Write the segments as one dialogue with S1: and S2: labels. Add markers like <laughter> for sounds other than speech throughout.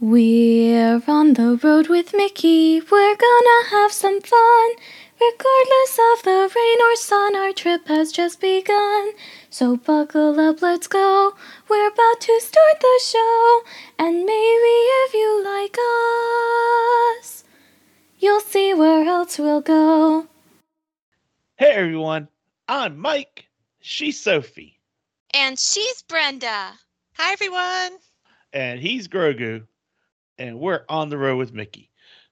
S1: We're on the road with Mickey. We're gonna have some fun. Regardless of the rain or sun, our trip has just begun. So buckle up, let's go. We're about to start the show. And maybe if you like us, you'll see where else we'll go.
S2: Hey everyone, I'm Mike. She's Sophie.
S3: And she's Brenda.
S4: Hi, everyone.
S2: And he's Grogu. And we're on the road with Mickey.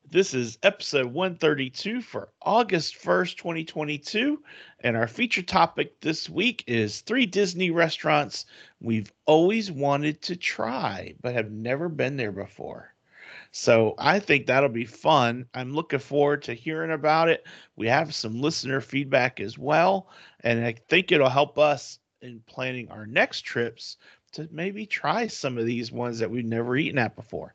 S2: This is episode 132 for August 1st, 2022. And our feature topic this week is three Disney restaurants we've always wanted to try, but have never been there before. So I think that'll be fun. I'm looking forward to hearing about it. We have some listener feedback as well. And I think it'll help us in planning our next trips to maybe try some of these ones that we've never eaten at before.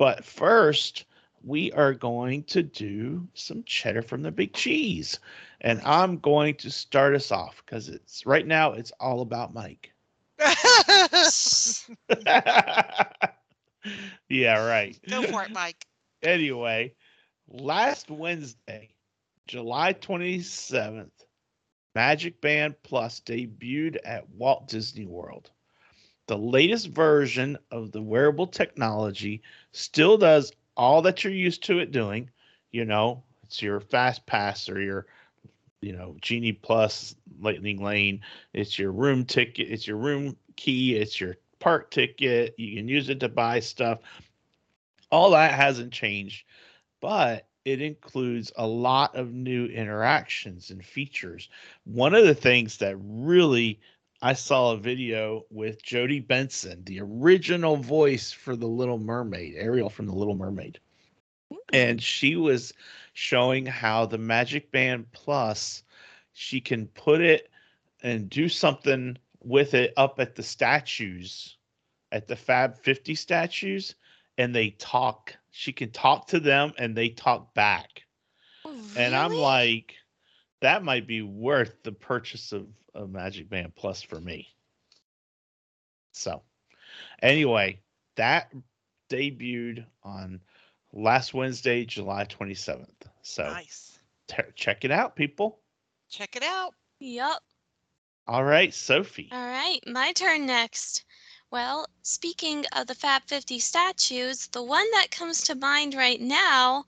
S2: But first, we are going to do some cheddar from the big cheese. And I'm going to start us off because it's right now it's all about Mike. <laughs> yeah, right.
S4: Go for it, Mike.
S2: Anyway, last Wednesday, July 27th, Magic Band Plus debuted at Walt Disney World. The latest version of the wearable technology still does all that you're used to it doing. You know, it's your Fast Pass or your, you know, Genie Plus Lightning Lane. It's your room ticket. It's your room key. It's your park ticket. You can use it to buy stuff. All that hasn't changed, but it includes a lot of new interactions and features. One of the things that really I saw a video with Jodi Benson, the original voice for the Little Mermaid, Ariel from the Little Mermaid. And mm. she was showing how the Magic Band Plus, she can put it and do something with it up at the statues, at the Fab 50 statues, and they talk. She can talk to them and they talk back.
S3: Oh,
S2: And I'm like, that might be worth the purchase of, of Magic Band Plus for me. So, anyway, that debuted on last Wednesday, July 27th. So,
S4: Nice.
S2: te- check it out, people.
S4: Check it out.
S3: Yup.
S2: All right, Sophie.
S3: All right, my turn next. Well, speaking of the Fab 50 statues, the one that comes to mind right now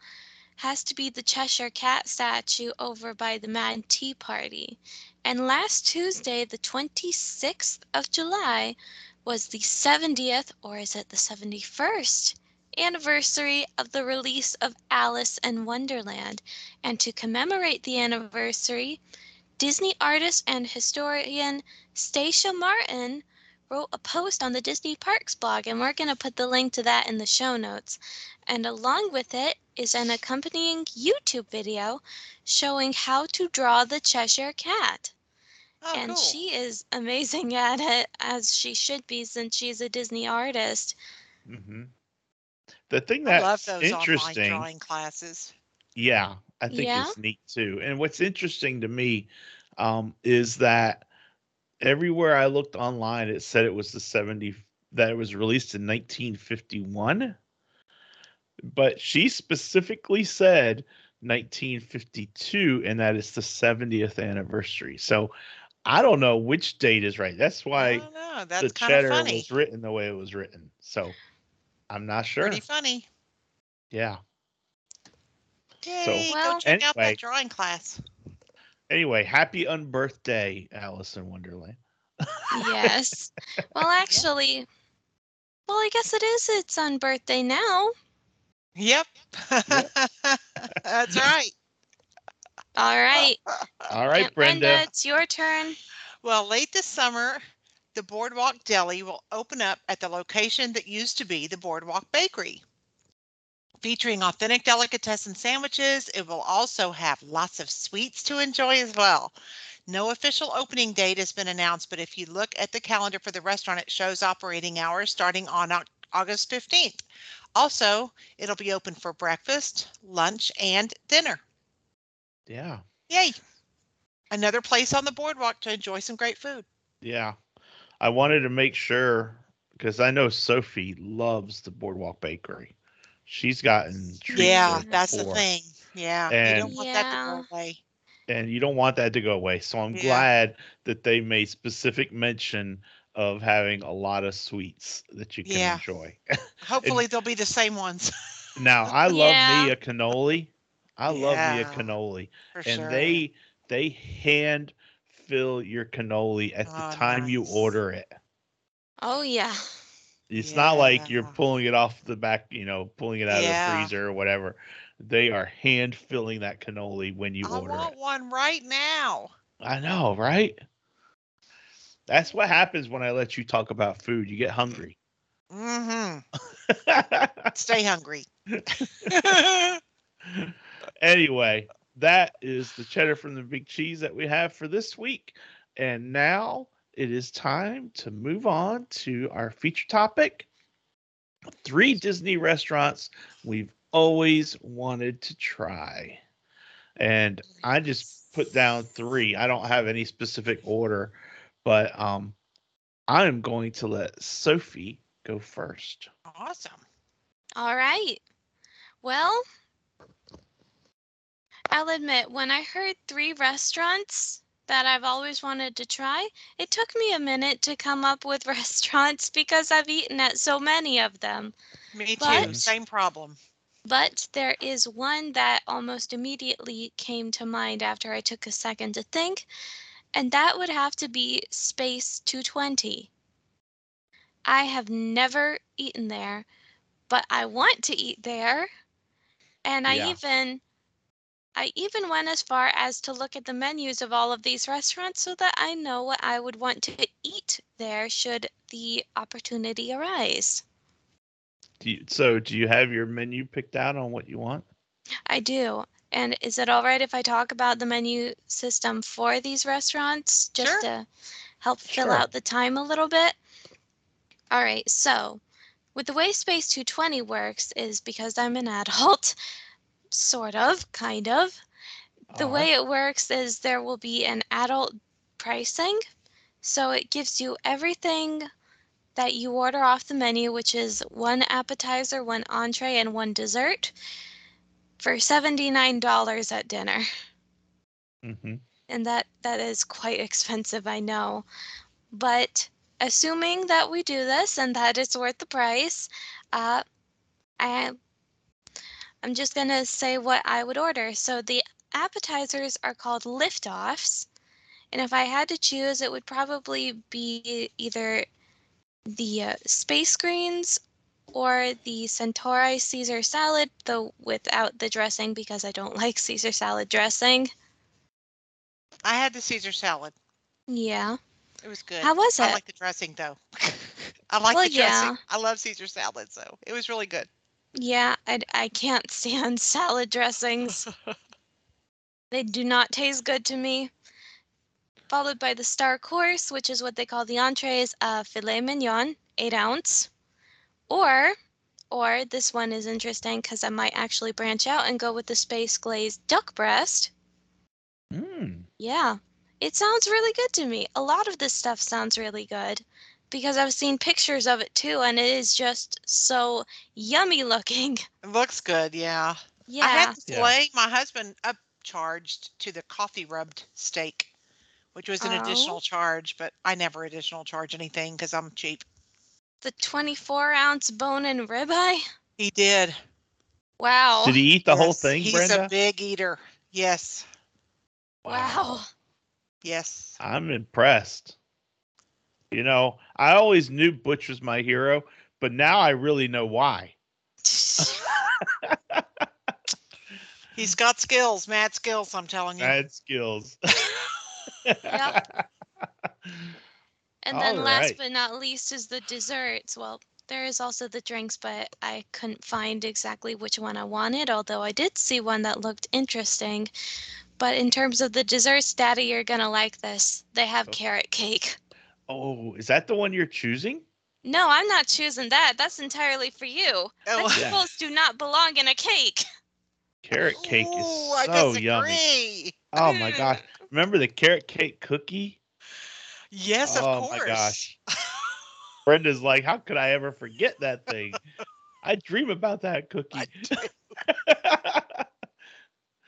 S3: has to be the Cheshire Cat statue over by the Mad Tea Party. And last Tuesday, the 26th of July, was the 70th, or is it the 71st? Anniversary of the release of Alice in Wonderland. And to commemorate the anniversary, Disney artist and historian Stacia Martin wrote a post on the Disney Parks blog, and we're going to put the link to that in the show notes. And along with it is an accompanying YouTube video showing how to draw the Cheshire Cat.
S4: Oh,
S3: and
S4: cool.
S3: she is amazing <laughs> at it, as she should be since she's a Disney artist.
S2: Mm-hmm. The thing
S4: I
S2: that's
S4: love those
S2: interesting,
S4: drawing classes.
S2: yeah, I think
S3: Yeah?
S2: it's neat too. And what's interesting to me um, is that everywhere I looked online, it said it was the 70 that it was released in 1951. But she specifically said 1952, and that is the 70th anniversary. So I don't know which date is right. That's why
S4: don't
S2: the
S4: That's kind of
S2: cheddar
S4: funny.
S2: was written the way it was written. So I'm not sure.
S4: Pretty funny.
S2: Yeah.
S4: Yay,
S3: Well-
S4: go check out
S2: Anyway.
S4: that drawing class.
S2: Anyway, happy unbirthday, Alice in Wonderland.
S3: Yes. Well, <laughs> actually, well, I guess it is its own birthday now.
S4: Yep. <laughs> That's right.
S3: All right. <laughs>
S2: All right,
S3: Aunt
S2: Brenda.
S3: it's your turn.
S4: Well, late this summer, the Boardwalk Deli will open up at the location that used to be the Boardwalk Bakery. Featuring authentic delicatessen sandwiches, it will also have lots of sweets to enjoy as well. No official opening date has been announced, but if you look at the calendar for the restaurant, it shows operating hours starting on August 15th. Also, it'll be open for breakfast, lunch, and dinner.
S2: Yeah.
S4: Yay! Another place on the boardwalk to enjoy some great food.
S2: Yeah. I wanted to make sure because I know Sophie loves the Boardwalk Bakery. She's gotten treats
S4: Yeah,
S2: there
S4: that's the thing. Yeah,
S2: And-
S4: you don't want that to go away.
S2: and you don't want that to go away. So I'm
S4: Yeah.
S2: glad that they made specific mention of having a lot of sweets that you can
S4: Yeah.
S2: enjoy. <laughs>
S4: Hopefully, they'll be the same ones
S2: now <laughs> I love
S3: Yeah.
S2: me a cannoli. I love me a
S4: Yeah,
S2: cannoli.
S4: for
S2: and
S4: sure.
S2: they they hand fill your cannoli at the
S4: Oh,
S2: time you order it.
S3: Oh yeah.
S2: It's not like you're pulling it off the back, you know, pulling it out
S4: Yeah.
S2: of the freezer or whatever. They are hand filling that cannoli when you
S4: I
S2: order
S4: want
S2: it.
S4: one right now.
S2: I know, right? That's what happens when I let you talk about food. You get hungry.
S4: Mm-hmm. <laughs> Stay hungry. <laughs>
S2: anyway, that is the cheddar from the big cheese that we have for this week. And now it is time to move on to our feature topic three Disney restaurants we've always wanted to try. And I just put down three. I don't have any specific order, but um, I'm going to let Sophie go first.
S4: Awesome.
S3: All right. Well, I'll admit, when I heard three restaurants that I've always wanted to try, it took me a minute to come up with <laughs> restaurants because I've eaten at so many of them.
S4: Me too.
S3: But-
S4: Same problem.
S3: But there is one that almost immediately came to mind after I took a second to think, and that would have to be Space 220. I have never eaten there, but I want to eat there. And I
S2: Yeah.
S3: even I even went as far as to look at the menus of all of these restaurants so that I know what I would want to eat there should the opportunity arise.
S2: Do you, so, do you have your menu picked out on what you want?
S3: I do. And is it all right if I talk about the menu system for these restaurants just
S4: Sure.
S3: to help fill
S2: Sure.
S3: out the time a little bit? All right. So, with the way Space 220 works is because I'm an <laughs> adult, sort of, kind of. The
S2: Uh-huh.
S3: way it works is there will be an adult pricing. So it gives you everything that you order off the menu, which is one appetizer, one entree, and one dessert for $79 at dinner.
S2: Mhm.
S3: And that that is quite expensive, I know. But assuming that we do this and that it's worth the price, uh, I I'm just gonna say what I would order. So the appetizers are called liftoffs, and if I had to choose, it would probably be either the uh, space greens or the Centauri Caesar salad, though without the dressing because I don't <laughs> like Caesar salad dressing.
S4: I had the Caesar salad.
S3: Yeah.
S4: It was good.
S3: How was it?
S4: I like the dressing though. <laughs> I like
S3: Well,
S4: the dressing.
S3: yeah.
S4: I love Caesar salad, so it was really good.
S3: Yeah, I, I can't <laughs> stand salad dressings. <laughs> they do not taste good to me. Followed by the star course, which is what they call the entrees, uh, filet mignon, eight ounce. Or, or this one is interesting because I might actually branch out and go with the space glazed duck breast.
S2: Mm.
S3: Yeah, it sounds really good to me. A lot of this stuff sounds really good because I've seen pictures of it too, and it is just so yummy looking. <laughs>
S4: It looks good, yeah.
S3: Yeah.
S4: I had the
S2: Yeah.
S4: My husband upcharged to the coffee rubbed steak, which was an
S3: Oh.
S4: additional charge, but I never additional charge anything because I'm cheap.
S3: The 24 ounce bone and ribeye?
S4: He did.
S3: Wow.
S2: Did he eat the whole
S4: Yes,
S2: thing,
S4: He's
S2: Brenda?
S4: a big eater. Yes.
S3: wow. <laughs>
S4: Yes.
S2: I'm impressed. You know, I always knew Butch was my hero, but now I really know why. <laughs>
S4: He's got skills, mad skills, I'm telling you.
S2: Mad skills. <laughs>
S3: Yep. And then
S2: All
S3: last
S2: right.
S3: but not least is the desserts. Well, there is also the drinks, but I couldn't find exactly which one I wanted, although I did see one that looked interesting. But in terms of the desserts, Daddy, you're gonna like this. They have
S2: Oh.
S3: carrot cake.
S2: Oh, is that the one you're choosing?
S3: No, I'm not choosing that. That's entirely for you.
S4: Oh,
S3: Vegetables do not belong in a cake.
S2: Carrot cake is
S4: I
S2: so
S4: disagree.
S2: yummy. Oh my gosh. <laughs> Remember the carrot cake cookie?
S4: Yes, of course.
S2: Oh my
S4: course.
S2: gosh. <laughs> Brenda's like, how could I ever forget that thing? I dream about that cookie.
S4: I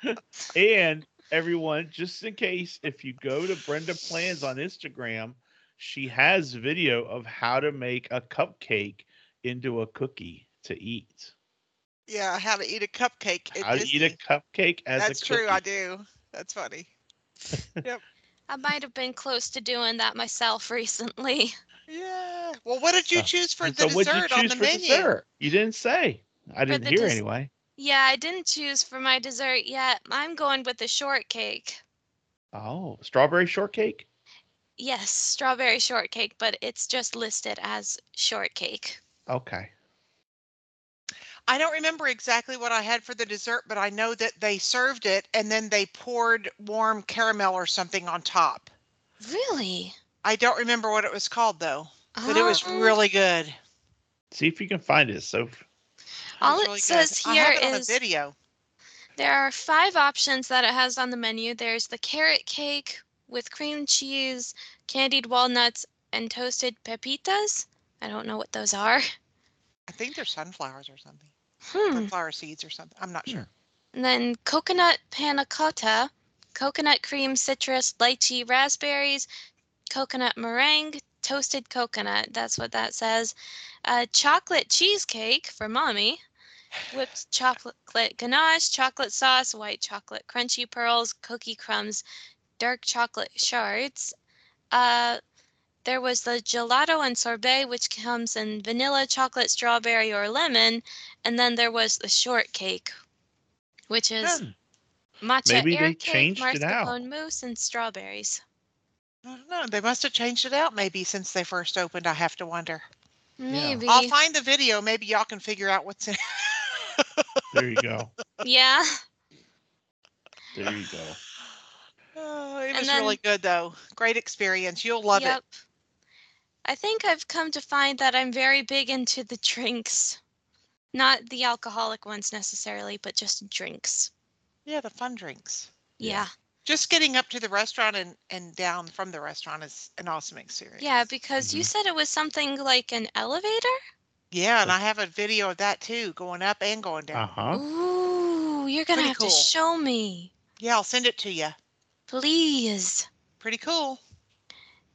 S4: do. <laughs>
S2: and everyone, just in case, if you go to Brenda Plans on Instagram, she has video of how to make a cupcake into a cookie to eat.
S4: Yeah, how to eat a cupcake. at
S2: How to eat a cupcake as
S4: That's
S2: a cookie.
S4: That's true. I do. That's funny. <laughs> Yep.
S3: I might have been close to doing that myself <laughs> recently.
S4: Yeah. Well, what did you choose for
S2: And
S4: the
S2: so what'd you
S4: dessert on the
S2: for
S4: menu?
S2: dessert? You didn't say. I didn't
S3: the
S2: hear
S3: des-
S2: anyway.
S3: Yeah, I didn't choose for my dessert yet. I'm going with the shortcake.
S2: Oh, strawberry shortcake?
S3: Yes, strawberry shortcake, but it's just listed as shortcake.
S2: Okay.
S4: I don't remember exactly what I had for the dessert, but I know that they served it and then they poured warm caramel or something on top.
S3: Really?
S4: I don't remember what it was called though, but it was
S3: Um,
S4: really good.
S2: See if you can find it. So
S3: All
S4: was
S3: it
S4: really good.
S3: says
S4: I have
S3: here
S4: it on a video.
S3: There are five options that it has on the menu. There's the carrot cake with cream cheese, candied walnuts, and toasted pepitas. I don't know what those are.
S4: I think they're sunflowers or something.
S3: Hmm.
S4: Sunflower seeds or something. I'm not sure.
S3: And then coconut panna cotta, coconut cream, citrus, lychee, raspberries, coconut meringue, toasted coconut. That's what that says. Uh, chocolate cheesecake for mommy, whipped chocolate ganache, chocolate sauce, white chocolate crunchy pearls, cookie crumbs, dark chocolate shards. Uh, there was the gelato and sorbet, which comes in vanilla, chocolate, strawberry, or lemon. And then there was the shortcake, which is
S2: Hmm.
S3: matcha
S2: Maybe
S3: air
S2: they
S3: cake,
S2: changed it
S3: mascarpone mousse, and strawberries.
S4: I don't know. They must have changed it out maybe since they first opened. I have to wonder.
S3: Maybe.
S4: I'll find the video. Maybe y'all can figure out what's in.
S2: there you go.
S3: yeah.
S2: There you go.
S4: Oh, it
S3: And
S4: was
S3: then-
S4: really good though. Great experience. You'll love
S3: yep.
S4: it.
S3: I think I've come to find that I'm very big into the drinks. Not the alcoholic ones necessarily, but just drinks.
S4: Yeah, the fun drinks.
S2: Yeah.
S3: Yeah.
S4: Just getting up to the restaurant and, and down from the restaurant is an awesome experience.
S3: Yeah, because you
S2: Mhm.
S3: said it was something like an elevator?
S4: Yeah, and I have a video of that too, going up and going down.
S2: Uh huh.
S3: Ooh, you're going to have
S4: cool.
S3: to show me.
S4: Yeah, I'll send it to you.
S3: Please.
S4: Pretty cool.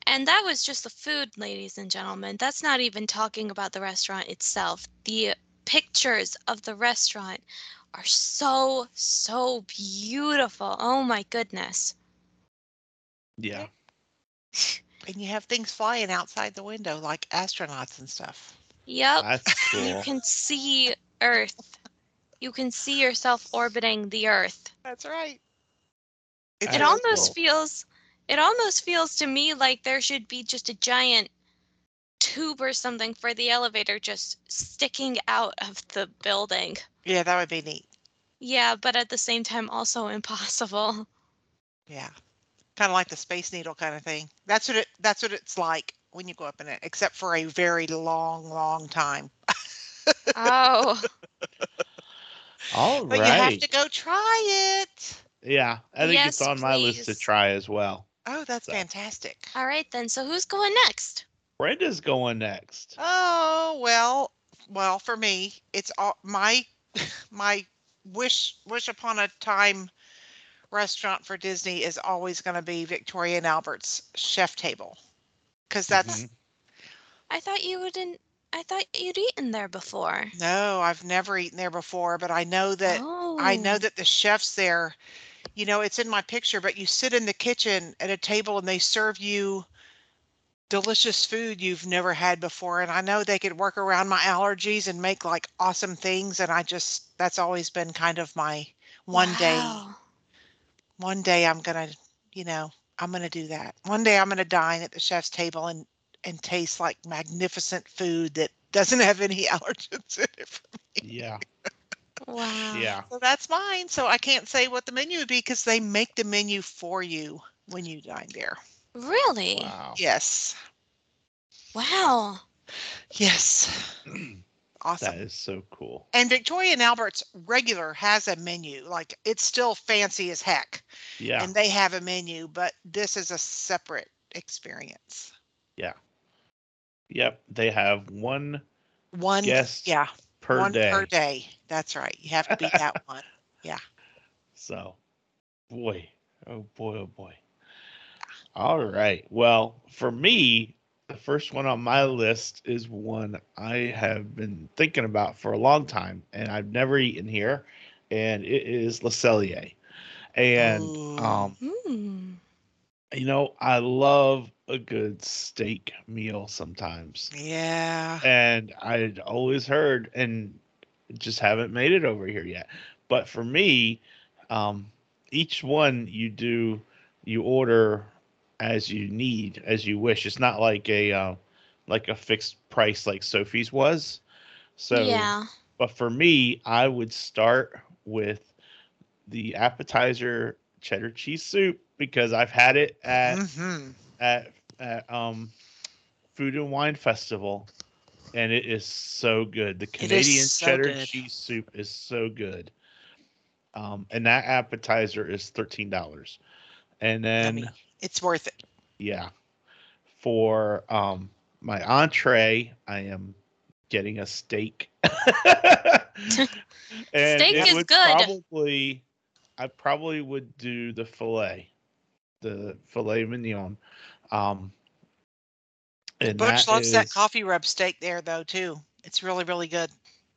S3: And that was just the food, ladies and gentlemen. That's not even talking about the restaurant itself. The pictures of the restaurant are so, so beautiful. Oh my goodness.
S2: Yeah. <laughs>
S4: And you have things flying outside the window like astronauts and stuff.
S3: Yep.
S2: That's <laughs> cool.
S3: You can see Earth. You can see yourself orbiting the Earth.
S4: That's right. It's
S3: It almost
S2: cool.
S3: feels it almost feels to me like there should be just a giant tube or something for the elevator just sticking out of the building.
S4: Yeah, that would be neat.
S3: Yeah, but at the same time also impossible.
S4: Yeah. Kind of like the Space Needle kind of thing. That's what it that's what it's like when you go up in it, except for a very long, long time. <laughs>
S3: Oh,
S2: All <laughs>
S4: But you have to go try it.
S2: Yeah, I think it's
S3: Yes,
S2: on my list to try as well.
S4: Oh, that's
S2: So-
S4: fantastic.
S3: all right then. So who's going next?
S2: Brenda's going next.
S4: Oh, well, well, for me, it's all my <laughs> my wish wish upon a time restaurant for Disney is always going to be Victoria and Albert's chef table. Cuz that's
S2: Mhm.
S3: I thought you wouldn't. I thought you'd eaten there before.
S4: no, I've never eaten there before, but I know that I know
S3: Oh.
S4: that the chefs there, you know, it's in my picture, but you sit in the kitchen at a table and they serve you delicious food you've never had before. And I know they could work around my allergies and make like awesome things. And I just, that's always been kind of my one day, one day I'm going to, you know, I'm going to do that. One day I'm going to dine at the chef's table and, and taste like magnificent food that doesn't have any <laughs> allergens in it.
S2: Yeah.
S3: Wow.
S2: Yeah.
S4: So that's mine. So I can't say what the menu would be because they make the menu for you when you dine there.
S3: Really?
S2: Wow.
S4: Yes.
S3: Wow.
S4: Yes. <clears throat> Awesome.
S2: That is so cool.
S4: and Victoria and Albert's regular has a menu. Like it's still fancy as heck.
S2: Yeah.
S4: And they have a menu, but this is a separate experience.
S2: Yeah. Yep, they have one
S4: One,
S2: guest
S4: yeah,
S2: per
S4: one
S2: day.
S4: per day. That's right. You have to beat that <laughs> one. Yeah.
S2: So, boy, oh boy, oh boy. All right. Well, for me, the first one on my list is one I have been thinking about for a long time, and I've never eaten here, and it is Le Cellier. And
S4: Ooh.
S2: um,
S3: Mm.
S2: You know, I love a good steak meal sometimes,
S4: Yeah.
S2: and I'd always heard and just haven't made it over here yet. But for me, um, each one you do, you order as you need, as you wish. It's not like a uh, like a fixed price like Sophie's was. So,
S3: yeah.
S2: but for me, I would start with the appetizer cheddar cheese soup because I've had it at
S4: hmm
S2: at, at um Food and Wine Festival, and it is so good. The Canadian
S4: so
S2: cheddar
S4: good.
S2: cheese soup is so good. Um, and that appetizer is thirteen dollars, and then.
S4: It's worth it.
S2: yeah, for um my entree, I am getting a steak. <laughs> <laughs>
S3: Steak is good.
S2: Probably, I probably would do the fillet, the filet mignon. Um, and
S4: Butch
S2: that
S4: loves that
S2: is-
S4: coffee rub steak there though too. It's really really good.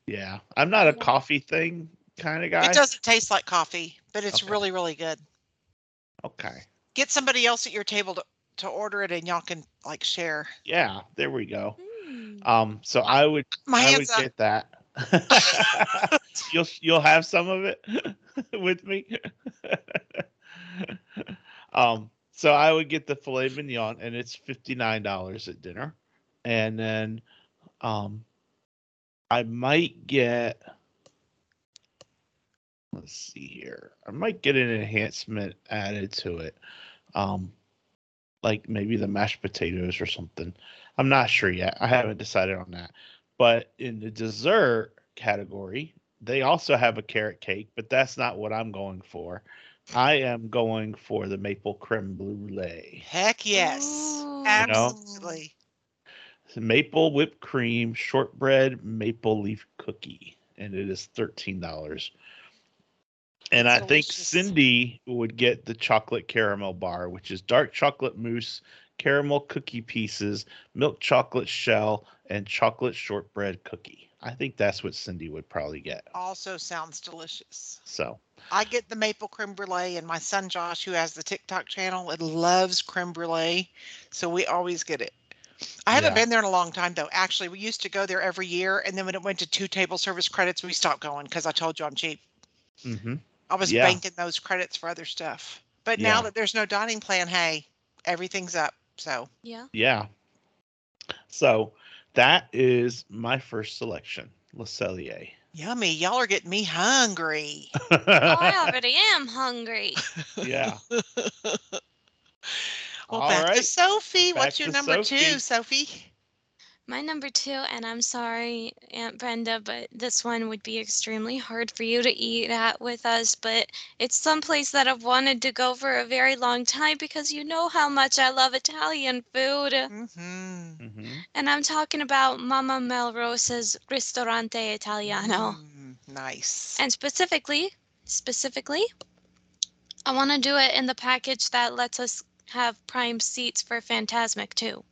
S2: Yeah, I'm not a coffee thing kind of guy.
S4: It doesn't taste like coffee, but it's
S2: Okay.
S4: really really good.
S2: Okay.
S4: Get somebody else at your table to, to order it and y'all can like share.
S2: Yeah, there we go.
S3: Mm.
S2: Um, so I would
S4: My
S2: I would
S4: hands up.
S2: get that. <laughs> you'll you'll have some of it <laughs> with me. <laughs> um, so I would get the filet mignon, and it's fifty nine dollars at dinner, and then um, I might get. Let's see here. I might get an enhancement added to it, um, like maybe the mashed potatoes or something. I'm not sure yet. I haven't decided on that. But in the dessert category, they also have a carrot cake, but that's not what I'm going for. I am going for the maple creme brulee.
S4: Heck yes.
S3: Ooh.
S2: know?
S4: Absolutely.
S2: Maple whipped cream, shortbread, maple leaf cookie, and it is thirteen dollars. And I think Cindy would get the chocolate caramel bar, which is dark chocolate mousse, caramel cookie pieces, milk chocolate shell, and chocolate shortbread cookie. I think that's what Cindy would probably get.
S4: Also sounds delicious.
S2: So,
S4: I get the maple creme brulee, and my son Josh, who has the TikTok channel, it loves creme brulee, so we always get it. I haven't
S2: Yeah.
S4: been there in a long time though. Actually, we used to go there every year, and then when it went to two table service credits, we stopped going because I told you I'm cheap.
S2: mhm.
S4: I was
S2: Yeah.
S4: banking those credits for other stuff. But
S2: Yeah.
S4: now that there's no dining plan, hey, everything's up. So
S3: Yeah.
S2: yeah. So that is my first selection, Le Cellier.
S4: Yummy. Y'all are getting me hungry. <laughs>
S3: Oh, I already am hungry.
S2: yeah.
S4: Well,
S2: All
S4: back to. Sophie.
S2: Back
S4: What's your number
S2: Sophie.
S4: two, Sophie?
S3: My number two, and I'm sorry, Aunt Brenda, but this one would be extremely hard for you to eat at with us. But it's someplace that I've wanted to go for a very long time because you know how much I love Italian food.
S4: Mm-hmm.
S2: hmm
S3: And I'm talking about Mama Melrose's Ristorante Italiano.
S4: Mm, nice.
S3: And specifically, specifically, I want to do it in the package that lets us have prime seats for Phantasmic too.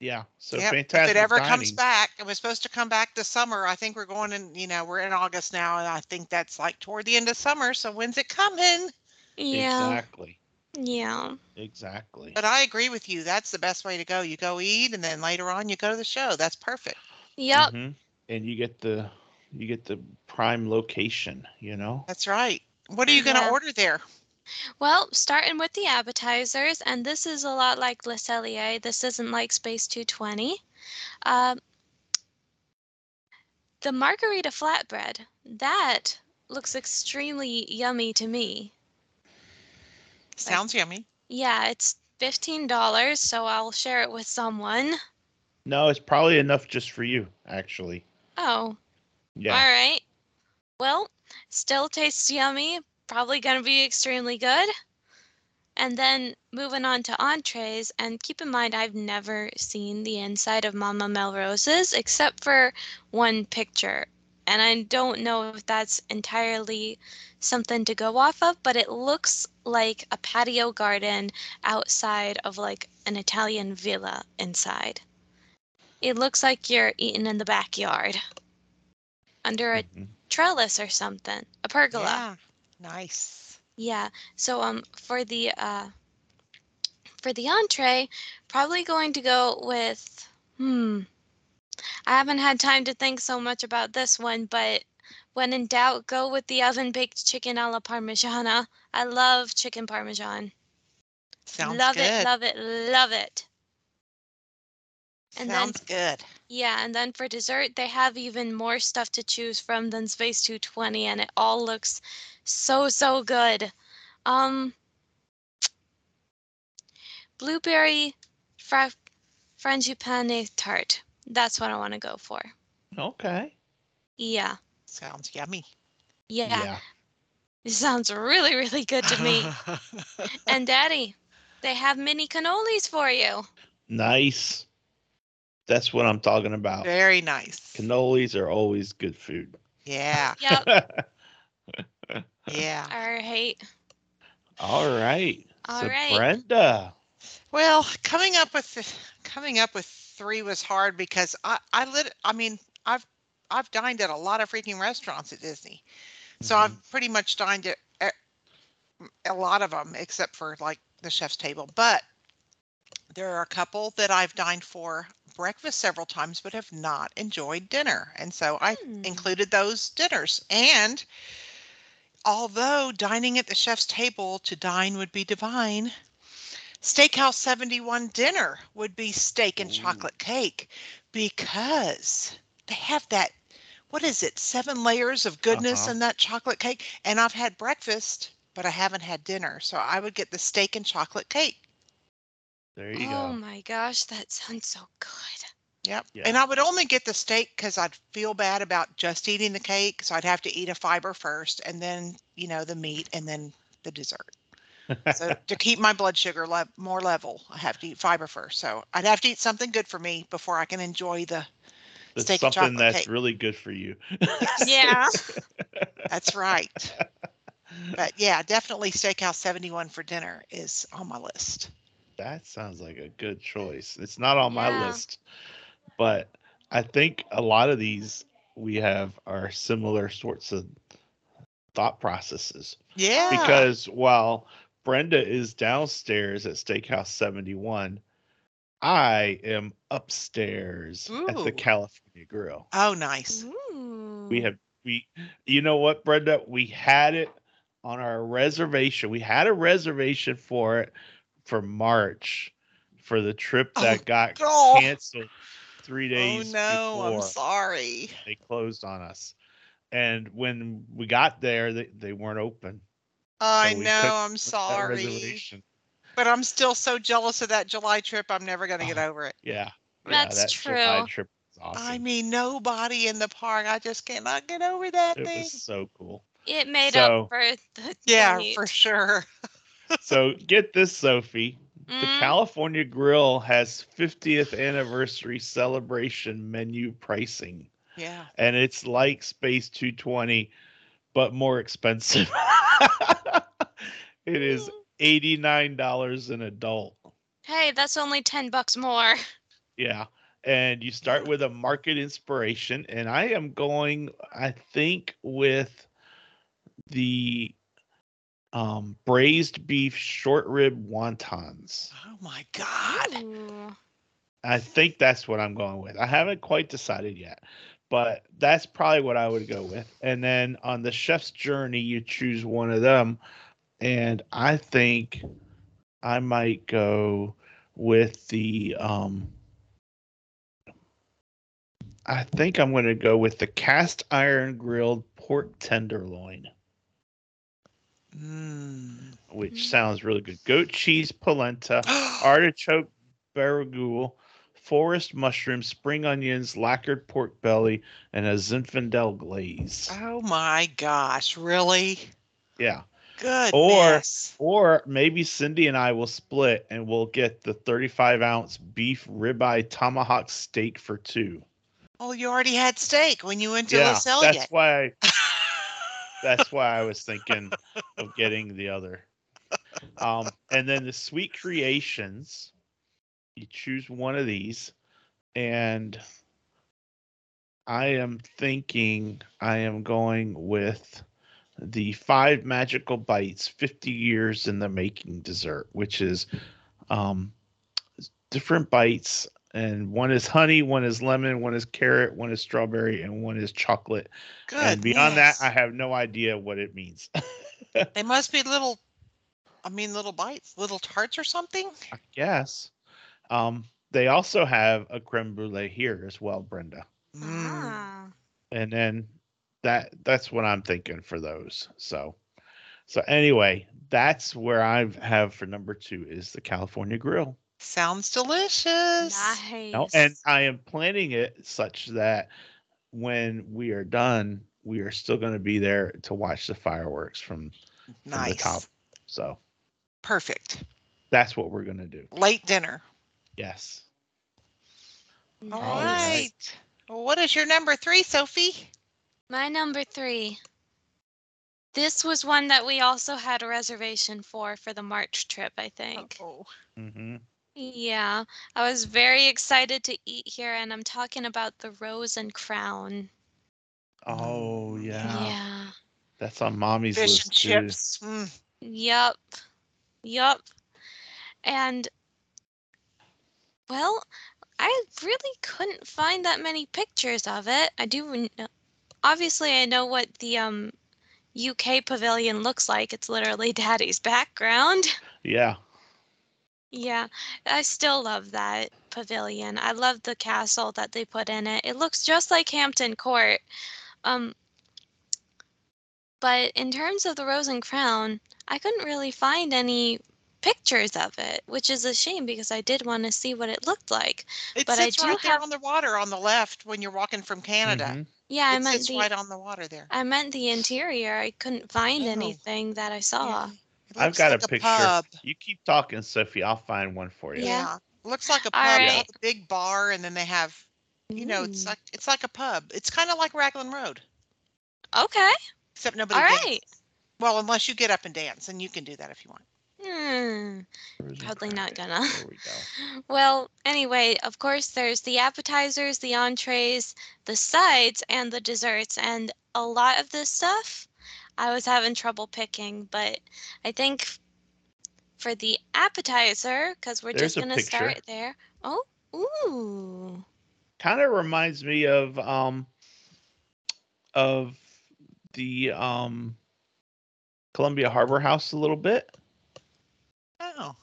S2: Yeah. So
S4: Yep,
S2: fantastic.
S4: If it ever
S2: dining.
S4: comes back, it was supposed to come back this summer. I think we're going in, you know, we're in August now, and I think that's like toward the end of summer. So when's it coming?
S3: Yeah.
S2: Exactly.
S3: Yeah.
S2: Exactly.
S4: But I agree with you. That's the best way to go. You go eat, and then later on you go to the show. That's perfect.
S3: Yep.
S2: Mhm. And you get the you get the prime location, you know?
S4: That's right. What are you going to order there?
S3: Well, starting with the appetizers, and this is a lot like Le Cellier. This isn't like Space 220. Um, the margarita flatbread, that looks extremely yummy to me.
S4: Sounds yummy.
S3: Yeah, it's $15, so I'll share it with someone.
S2: No, it's probably enough just for you, actually.
S3: Oh,
S2: Yeah.
S3: all right. Well, still tastes yummy. Probably going to be extremely good. And then moving on to entrees, and keep in mind, I've never seen the inside of Mama Melrose's except for one picture. And I don't know if that's entirely something to go off of, but it looks like a patio garden outside of like an Italian villa inside. It looks like you're eating in the backyard under a
S2: Mhm.
S3: trellis or something, a pergola.
S4: Yeah. Nice.
S3: Yeah. So um for the uh for the entree, probably going to go with hmm. I haven't had time to think so much about this one, but when in doubt, go with the oven baked chicken alla parmigiana. I love chicken parmesan.
S4: Sounds
S3: love
S4: good.
S3: it, love it, love it. And then-
S4: Sounds good.
S3: Yeah, and then for dessert, they have even more stuff to choose from than Space 220, and it all looks so, so good. Um, blueberry fra- frangipane tart. That's what I want to go for.
S2: Okay.
S3: Yeah,
S4: Sounds yummy.
S3: yeah, It sounds really, really good to me. <laughs> and Daddy, they have mini cannolis for you.
S2: Nice. That's what I'm talking about.
S4: Very nice.
S2: Cannolis are always good food.
S4: Yeah. <laughs>
S3: Yep. <laughs>
S4: Yeah.
S3: All right.
S2: All right.
S3: All
S2: so
S3: right.
S2: Brenda.
S4: Well, coming up with coming up with three was hard because I I lit I mean I've I've dined at a lot of freaking restaurants at Disney, so
S2: Mhm.
S4: I've pretty much dined at, at a lot of them except for like the chef's table. But there are a couple that I've dined for breakfast several times, but have not enjoyed dinner, and so I
S3: Hmm.
S4: included those dinners. And although dining at the chef's table to dine would be divine, Steakhouse 71 dinner would be steak and
S2: Ooh.
S4: chocolate cake because they have that what is it seven layers of goodness
S2: Uh-huh.
S4: in that chocolate cake and i've had breakfast but i haven't had dinner so i would get the steak and chocolate cake
S2: There you
S3: oh
S2: go.
S3: my gosh, that sounds so good.
S4: Yep.
S2: Yeah.
S4: And I would only get the steak because I'd feel bad about just eating the cake. So I'd have to eat a fiber first and then, you know, the meat and then the dessert. So <laughs> to keep my blood sugar le- more level, I have to eat fiber first. So I'd have to eat something good for me before I can enjoy the.
S2: That's
S4: steak and
S2: something
S4: chocolate
S2: that's
S4: cake.
S2: really good for you.
S3: Yeah. <laughs>
S4: That's right. But yeah, definitely Steakhouse 71 for dinner is on my list.
S2: That sounds like a good choice. It's not on my
S3: Yeah.
S2: list, but I think a lot of these we have are similar sorts of thought processes.
S4: Yeah.
S2: Because while Brenda is downstairs at Steakhouse 71, I am upstairs at the California Grill.
S4: oh, nice.
S3: Ooh.
S2: We have we you know what, Brenda? We had it on our reservation. We had a reservation for it for March for the trip
S4: Oh,
S2: that got
S4: God.
S2: canceled three
S4: oh,
S2: days Oh
S4: no, I'm sorry.
S2: they closed on us. And when we got there, they, they weren't open.
S4: I
S2: we
S4: know, I'm sorry. But I'm still so jealous of that July trip. I'm never going to get
S2: Oh.
S4: over it.
S2: Yeah. yeah,
S3: That's
S2: that July
S3: true.
S2: trip was awesome.
S4: I mean, nobody in the park. I just cannot get over that
S2: it
S4: thing.
S2: was so cool.
S3: It made
S2: So-
S3: up for the
S4: Yeah,
S3: wait.
S4: for sure. <laughs>
S2: So get this, Sophie. The
S3: Mm,
S2: California Grill has 50th anniversary celebration menu pricing,
S4: Yeah.
S2: and it's like Space 220, but more expensive. <laughs> it is $89 an adult.
S3: Hey, that's only 10 bucks more.
S2: Yeah. And you start with a market inspiration, and I am going, I think, with the um, braised beef short rib wontons.
S4: Oh my God.
S3: Ooh.
S2: I think that's what I'm going with. I haven't quite decided yet, but that's probably what I would go with. And then on the chef's journey, you choose one of them. And I think I might go with the um I think I'm going to go with the cast iron grilled pork tenderloin,
S4: Mm.
S2: which sounds really good. Goat cheese polenta, <gasps> artichoke barigoule, forest mushroom, spring onions, lacquered pork belly, and a Zinfandel glaze.
S4: oh my gosh. Really?
S2: Yeah.
S4: Goodness.
S2: Or maybe Cindy and I will split and we'll get the 35 ounce beef ribeye tomahawk steak for two.
S4: Oh, you already had steak when you went to
S2: yeah,
S4: Le Cellier
S2: that's why. <laughs> That's why I was thinking of getting the other. Um, and then the sweet creations. You choose one of these, and I am thinking I am going with the five magical bites 50 years in the making dessert which is um different bites and one is honey one is lemon one is carrot one is strawberry and one is chocolate
S4: Good.
S2: and beyond that i have no idea what it means <laughs>
S4: they must be little, I mean, little bites, little tarts or something.
S2: i guess um they also have a creme brulee here as well brenda
S4: Mm.
S3: Ah.
S2: and then that that's what i'm thinking for those so so anyway that's where i have for number two is the california grill
S4: Sounds delicious.
S3: Nice.
S2: No, and I am planning it such that when we are done, we are still going to be there to watch the fireworks from, from the top. So
S4: Perfect.
S2: that's what we're going to do.
S4: Late dinner.
S2: Yes.
S4: All
S2: All
S4: right.
S2: right.
S4: Well, what is your number three, Sophie?
S3: My number three. This was one that we also had a reservation for for the March trip, I think.
S4: Oh,
S2: hmm
S3: Yeah, I was very excited to eat here, and I'm talking about the Rose and Crown.
S2: Oh yeah.
S3: Yeah.
S2: that's on mommy's
S4: fish
S2: list
S4: and
S2: too.
S4: chips. Mm.
S3: Yup. Yup. And, well, I really couldn't find that many pictures of it. I do, kn- obviously, I know what the um, UK pavilion looks like. It's literally <laughs> Daddy's background.
S2: Yeah.
S3: Yeah, I still love that pavilion. I love the castle that they put in it. It looks just like Hampton Court. Um, but in terms of the Rose and Crown, I couldn't really find any pictures of it, which is a shame because I did want to see what it looked like.
S4: It
S3: But I
S4: sits
S3: do
S4: right there
S3: have-
S4: on the water on the left when you're walking from Canada.
S2: Mhm.
S3: Yeah, I meant
S4: sits
S3: the
S4: right on the water there.
S3: I meant the interior. I couldn't find
S4: Oh.
S3: anything that I saw.
S4: Yeah. It
S2: I've got
S4: like
S2: a picture.
S4: pub.
S2: You keep talking, Sophie. I'll find one for you.
S3: Yeah.
S4: Yeah. Looks like a
S3: All
S4: pub. They
S3: right.
S4: have a big bar and then they have, you know, it's like it's like a pub. It's kind of like Raglan Road,
S3: Okay.
S4: except nobody
S3: All
S4: dances. Well, unless you get up and dance, and you can do that if you want.
S3: Hmm. Probably not gonna.
S2: There we go. <laughs>
S3: Well, anyway, of course, there's the appetizers, the entrees, the sides, and the desserts. And a lot of this stuff I was having trouble picking, but I think for the appetizer, because we're
S2: There's
S3: just going to start there. Oh, ooh.
S2: kind of reminds me of um of the um Columbia Harbor House a little bit
S4: Oh,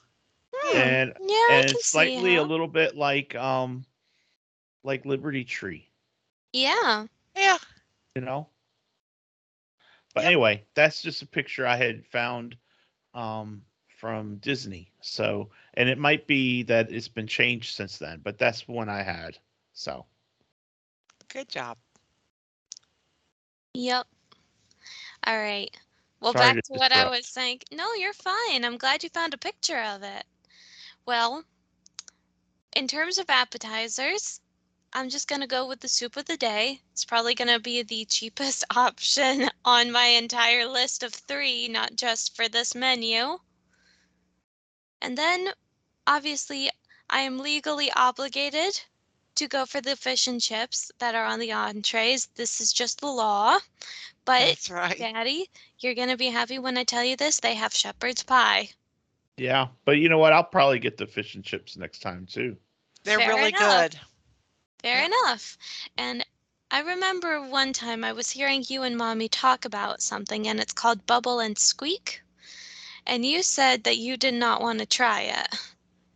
S3: Hmm,
S2: and
S3: yeah, I
S2: and
S3: can
S2: slightly
S3: see
S2: a little bit like um like Liberty Tree,
S3: Yeah.
S4: yeah.
S2: you know. But
S4: Yep.
S2: anyway, that's just a picture I had found um from Disney. So, and it might be that it's been changed since then, but that's one I had. So,
S4: Good job.
S3: Yep. All right. Well,
S2: Sorry
S3: back
S2: to
S3: to what I was saying. No, you're fine. I'm glad you found a picture of it. Well, in terms of appetizers, I'm just going to go with the soup of the day. It's probably going to be the cheapest <laughs> option on my entire list of three, not just for this menu. And then, obviously, I am legally obligated to go for the fish and chips that are on the entrees. This is just the law. But
S4: That's right.
S3: Daddy, you're gonna be happy when I tell you this. They have shepherd's pie.
S2: yeah, but you know what? I'll probably get the fish and chips next time too.
S4: They're
S3: Fair
S4: really
S3: enough.
S4: good.
S3: Fair
S4: Yeah.
S3: enough. And I remember one time I was hearing you and mommy talk about something, and it's called Bubble and Squeak. And you said that you did not want to try it,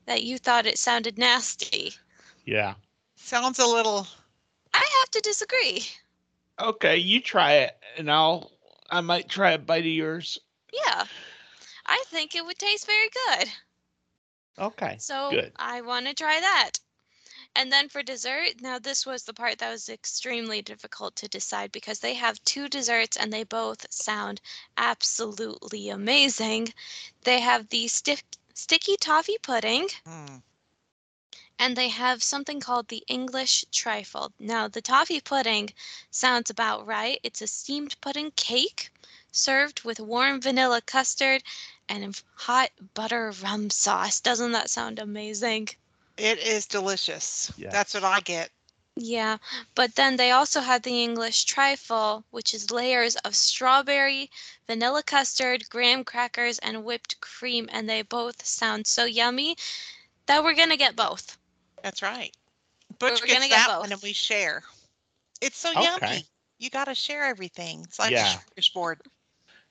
S3: that you thought it sounded nasty.
S2: Yeah.
S4: Sounds a little.
S3: I have to disagree.
S2: Okay, you try it, and I'll. I might try a bite of yours.
S3: Yeah. I think it would taste very good.
S2: Okay.
S3: So
S2: Good.
S3: I want to try that. And then for dessert, now this was the part that was extremely difficult to decide because they have two desserts and they both sound absolutely amazing. They have the stick, sticky toffee pudding
S4: Mm.
S3: and they have something called the English trifle. Now, the toffee pudding sounds about right. It's a steamed pudding cake served with warm vanilla custard and hot butter rum sauce. Doesn't that sound amazing?
S4: It is delicious.
S2: Yeah.
S4: That's what I get.
S3: Yeah, but then they also have the English trifle, which is layers of strawberry, vanilla custard, graham crackers, and whipped cream, and they both sound so yummy that we're gonna get both.
S4: That's right. Butch
S3: we're
S4: gets
S3: gonna get
S4: that one
S3: both.
S4: and we share. It's so
S2: Okay.
S4: yummy. You got to share everything. It's like
S2: Yeah.
S4: a smorgasbord.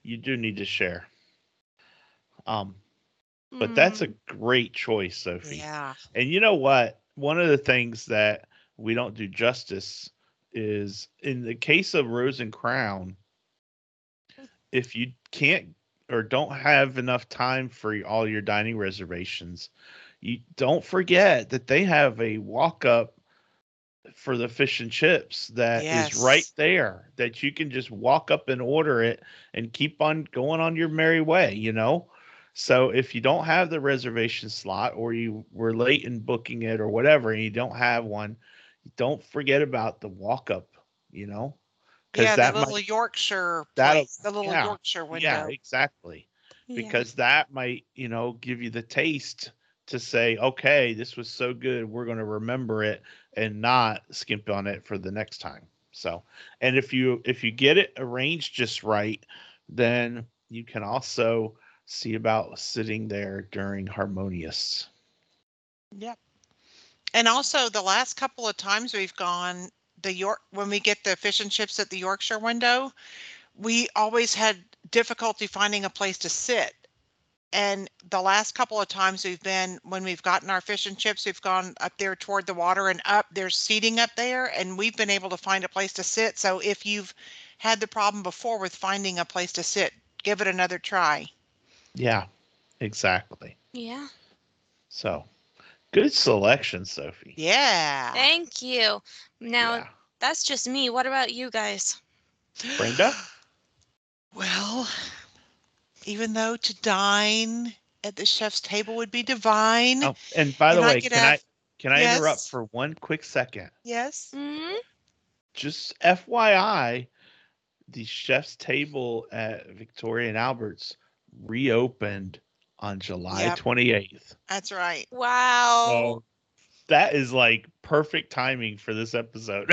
S2: You do need to share. Um, but that's a
S3: Mm,
S2: great choice, Sophie.
S4: Yeah.
S2: And you know what? One of the things that we don't do justice is in the case of Rose and Crown, if you can't or don't have enough time for all your dining reservations, you don't forget that they have a walk up for the fish and chips that is right there that you can just walk up and order it and keep on going on your merry way, you know? So if you don't have the reservation slot or you were late in booking it or whatever and you don't have one, don't forget about the walk up, you know?
S4: Yeah,
S2: that
S4: the little
S2: might,
S4: Yorkshire place, the little
S2: yeah,
S4: Yorkshire window.
S2: yeah, exactly.
S3: yeah.
S2: Because that might, you know, give you the taste to say, okay, this was so good, we're going to remember it and not skimp on it for the next time. So, and if you if you get it arranged just right, then you can also see about sitting there during harmonious.
S4: Yep. And also the last couple of times we've gone the York when we get the fish and chips at the Yorkshire window, we always had difficulty finding a place to sit. And the last couple of times we've been when we've gotten our fish and chips, we've gone up there toward the water and up. There's seating up there, and we've been able to find a place to sit. So if you've had the problem before with finding a place to sit, give it another try.
S2: Yeah, exactly.
S3: yeah.
S2: So, good selection, Sophie.
S4: Yeah.
S3: Thank you. Now,
S2: Yeah.
S3: that's just me. What about you guys?
S2: Brenda? <sighs>
S4: Well, even though to dine at the chef's table would be divine.
S2: Oh, and by the
S4: And I
S2: way,
S4: could
S2: can I can I interrupt for one quick second?
S4: Yes.
S3: hmm
S2: just FYI, the chef's table at Victoria and Albert's reopened on July
S4: Yep.
S2: 28th.
S4: That's right.
S3: Wow.
S2: So that is like perfect timing for this episode.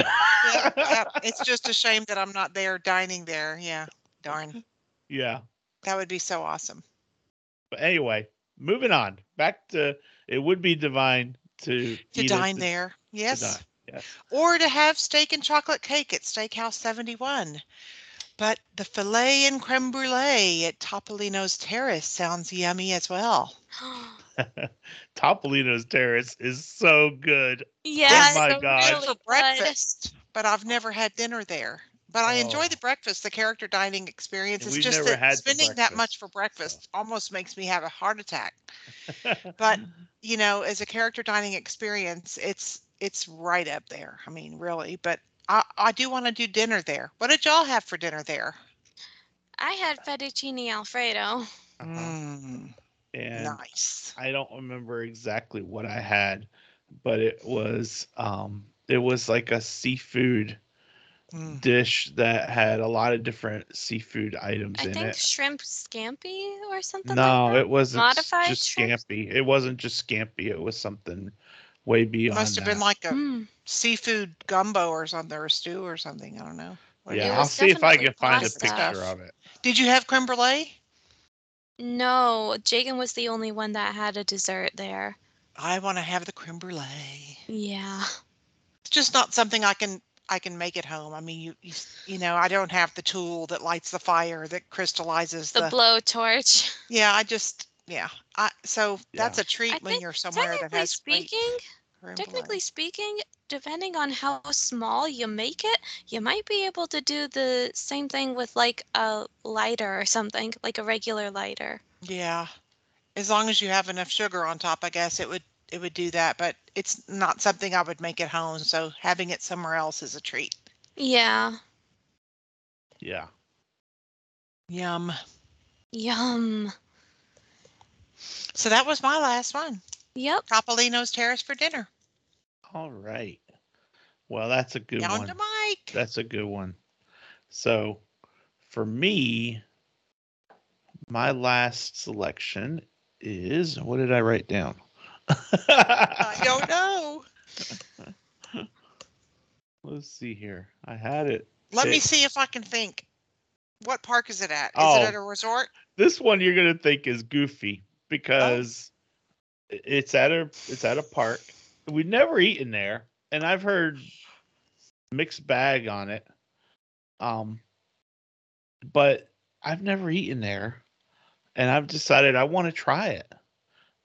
S4: Yep, yep. <laughs> It's just a shame that I'm not there dining there. Yeah. Darn.
S2: yeah.
S4: That would be so awesome.
S2: But anyway, moving on. Back to it would be divine to
S4: To dine
S2: the-
S4: there.
S2: to
S4: Yes.
S2: dine, yes.
S4: Or to have steak and chocolate cake at Steakhouse 71. But the filet and creme brulee at Topolino's Terrace sounds yummy as well. <gasps>
S2: Topolino's Terrace is so good.
S3: Oh yeah.
S2: Oh my
S3: so
S2: gosh.
S3: really
S4: for breakfast, but I've never had dinner there. But I enjoy
S2: Oh.
S4: the breakfast, the character dining experience. It's
S2: we've
S4: just
S2: never
S4: that
S2: had
S4: spending that much for breakfast almost makes me have a heart attack. <laughs> But you know, as a character dining experience, it's it's right up there. I mean, really. But I, I do want to do dinner there. What did y'all have for dinner there?
S3: I had fettuccine alfredo.
S2: Uh-huh.
S4: Mm,
S2: and
S4: nice.
S2: I don't remember exactly what I had, but it was um it was like a seafood
S4: Mm.
S2: dish that had a lot of different seafood items
S3: I
S2: in it.
S3: I think shrimp scampi or something
S2: No,
S3: like that.
S2: it wasn't
S3: Modified
S2: just
S3: shrimp?
S2: scampi. It wasn't just scampi. It was something way beyond
S4: Must have
S2: that.
S4: been like a
S3: Mm.
S4: seafood gumbo or something, or stew or something. I don't know. What
S2: yeah, I'll see if I can find a picture
S4: Stuff.
S2: of it.
S4: Did you have creme brulee?
S3: No, Jagan was the only one that had a dessert there.
S4: I want to have the creme brulee.
S3: Yeah.
S4: It's just not something I can I can make at home. I mean, you you, you know, I don't have the tool that lights the fire that crystallizes
S3: The
S4: the.
S3: blowtorch.
S4: yeah, I just yeah. I so that's a treat
S3: I
S4: when
S3: think
S4: you're somewhere that
S3: Technically
S4: has great
S3: speaking,
S4: creme
S3: technically
S4: brulee.
S3: speaking, depending on how small you make it, you might be able to do the same thing with like a lighter or something, like a regular lighter.
S4: Yeah, as long as you have enough sugar on top, I guess it would it would do that, but it's not something I would make at home. So having it somewhere else is a treat.
S3: Yeah.
S2: Yeah.
S4: Yum.
S3: Yum.
S4: So that was my last one.
S3: Yep.
S4: Topolino's Terrace for dinner.
S2: All right. Well, that's a good
S4: Down
S2: one.
S4: to Mike.
S2: That's a good one. So, for me, my last selection is what did I write down?
S4: I don't know. <laughs>
S2: Let's see here. I had it.
S4: Let me see if I can think. What park is it at? Is
S2: Oh.
S4: it at a resort?
S2: This one you're gonna think is goofy oh. because i- it's at a it's at a park. We've never eaten there, and I've heard mixed bag on it. Um, but I've never eaten there, and I've decided I want to try it,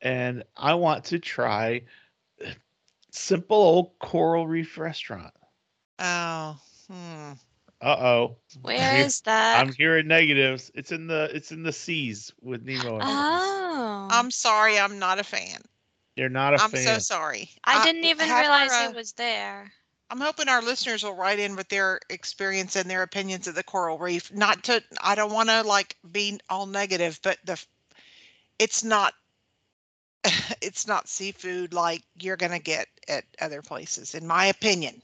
S2: and I want to try simple old Coral Reef restaurant.
S4: Oh, hmm.
S2: Uh oh,
S3: Where <laughs> is that?
S2: I'm hearing negatives. It's in the it's in the seas with Nemo.
S3: oh.
S4: I'm sorry, I'm not a fan.
S2: You're not a
S4: I'm
S2: fan.
S4: so sorry.
S3: I didn't even realize
S4: her, uh,
S3: it was there.
S4: I'm hoping our listeners will write in with their experience and their opinions of the coral reef. Not to, I don't want to like be all negative, but the, it's not, <laughs> it's not seafood like you're gonna get at other places, in my opinion.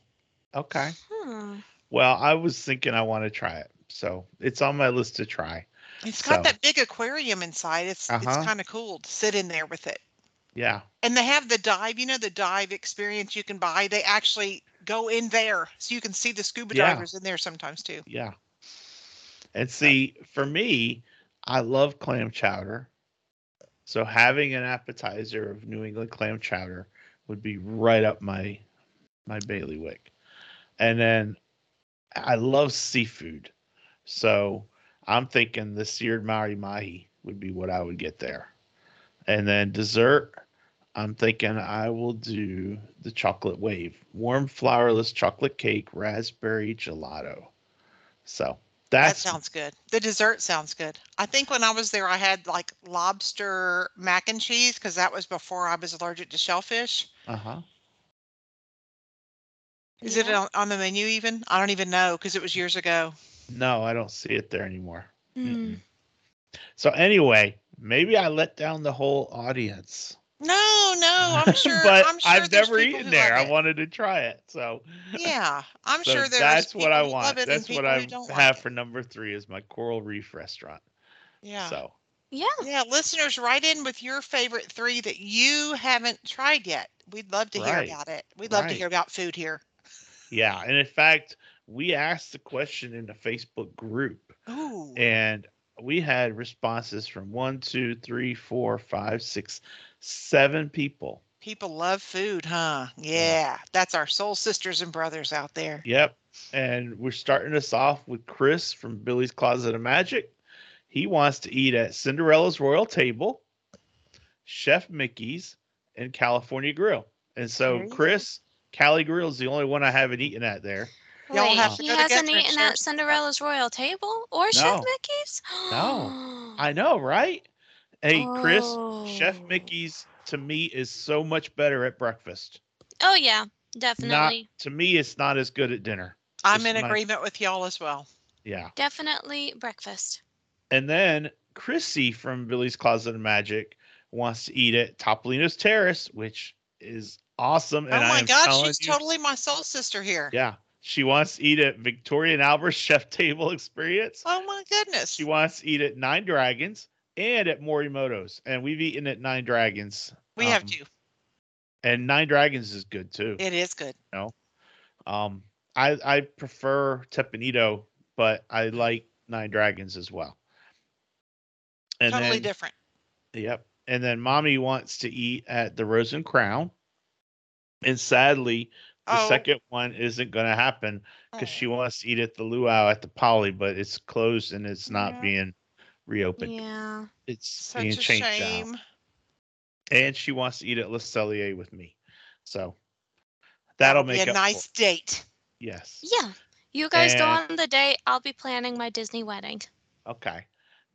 S2: Okay.
S3: Hmm.
S2: Well, I was thinking I want to try it, so it's on my list to try.
S4: It's got
S2: So-
S4: that big aquarium inside. It's it's
S2: Uh-huh.
S4: kind of cool to sit in there with it.
S2: Yeah.
S4: And they have the dive, you know, the dive experience you can buy. They actually go in there so you can see the scuba
S2: Yeah.
S4: divers in there sometimes too.
S2: Yeah. And see, for me, I love clam chowder. So having an appetizer of New England clam chowder would be right up my my bailiwick. And then I love seafood. So I'm thinking the seared Maui Mahi would be what I would get there. And then dessert, I'm thinking I will do the chocolate wave, warm flourless chocolate cake, raspberry gelato. So
S4: That sounds good. The dessert sounds good. I think when I was there, I had like lobster mac and cheese because that was before I was allergic to shellfish.
S2: uh huh.
S4: Is it
S3: Yeah.
S4: on, on the menu even? I don't even know because it was years ago.
S2: No, I don't see it there anymore. Mm-mm. Hmm. So anyway, maybe I let down the whole audience.
S4: No, no, I'm <laughs> sure.
S2: but
S4: I'm sure
S2: I've never eaten there. I wanted to try it. So
S4: Yeah, I'm
S2: so
S4: sure there's
S2: that's what I
S4: people who love
S2: want. That's what I
S4: don't
S2: have
S4: like
S2: for number three is my Coral Reef restaurant.
S4: Yeah.
S2: So
S3: Yeah.
S4: Yeah, listeners, write in with your favorite three that you haven't tried yet. We'd love to hear
S2: Right.
S4: about it. We'd love to hear about food here.
S2: Yeah, and in fact, we asked the question in the Facebook group,
S4: Ooh.
S2: and we had responses from one, two, three, four, five, six, seven people.
S4: People love food, huh? Yeah, that's our soul sisters and brothers out there.
S2: Yep. And we're starting us off with Chris from Billy's Closet of Magic. He wants to eat at Cinderella's Royal Table, Chef Mickey's, and California Grill. And so. Chris, Cali Grill is the only one I haven't eaten at there.
S4: Y'all
S3: Wait,
S4: have to
S3: he
S4: go
S3: hasn't
S4: Gethridge,
S3: eaten at Cinderella's royal table or Chef
S2: No.
S3: Mickey's?
S2: No. <gasps> I know, right? Hey, Chris, Chef
S3: Oh.
S2: Mickey's to me is so much better at breakfast.
S3: Oh yeah,
S2: Not
S3: definitely,
S2: to me, it's not as good at dinner.
S4: I'm
S2: Just
S4: in
S2: my-
S4: agreement with y'all as well.
S2: Yeah.
S3: definitely breakfast.
S2: And then Chrissy from Billy's Closet of Magic wants to eat at Topolino's Terrace, which is awesome. And
S4: oh my God, she's
S2: you-
S4: totally my soul sister here.
S2: yeah. She wants to eat at Victoria and Albert's <laughs> Chef Table Experience.
S4: Oh my goodness.
S2: She wants to eat at Nine Dragons and at Morimoto's. And we've eaten at Nine Dragons.
S4: we have
S2: um,
S4: to.
S2: And Nine Dragons is good too.
S4: It is good. No.
S2: Um, I I prefer Teppan Edo, but I like Nine Dragons as well. And
S4: totally
S2: then,
S4: different.
S2: Yep. And then mommy wants to eat at the Rose and Crown. And sadly, the
S4: Oh.
S2: second one isn't going to happen because
S4: Oh.
S2: she wants to eat at the Luau at the Poly, but it's closed and it's not
S4: Yeah.
S2: being reopened.
S3: Yeah.
S2: It's
S4: Such
S2: being
S4: a
S2: changed
S4: shame.
S2: out. And she wants to eat at Le Cellier with me. So that'll,
S4: be
S2: make
S4: a
S2: up
S4: nice
S2: For,
S4: date.
S2: yes.
S3: Yeah. You guys go
S2: And-
S3: on the date. I'll be planning my Disney wedding.
S2: Okay.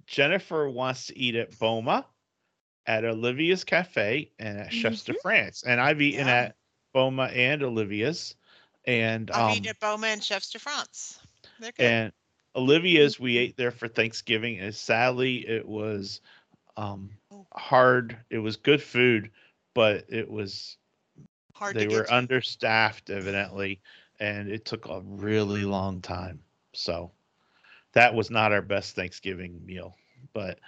S2: Jennifer wants to eat at Boma, at Olivia's Cafe and at Chefs de. France. And I've eaten
S4: Yeah.
S2: at Boma and Olivia's. And um,
S4: at Boma and Chefs de France. They're good.
S2: and Olivia's we ate there for Thanksgiving, and sadly it was um,
S4: Oh.
S2: hard. It was good food, but it was
S4: Hard
S2: they
S4: to
S2: were
S4: to.
S2: understaffed evidently, and it took a really long time. So that was not our best Thanksgiving meal, but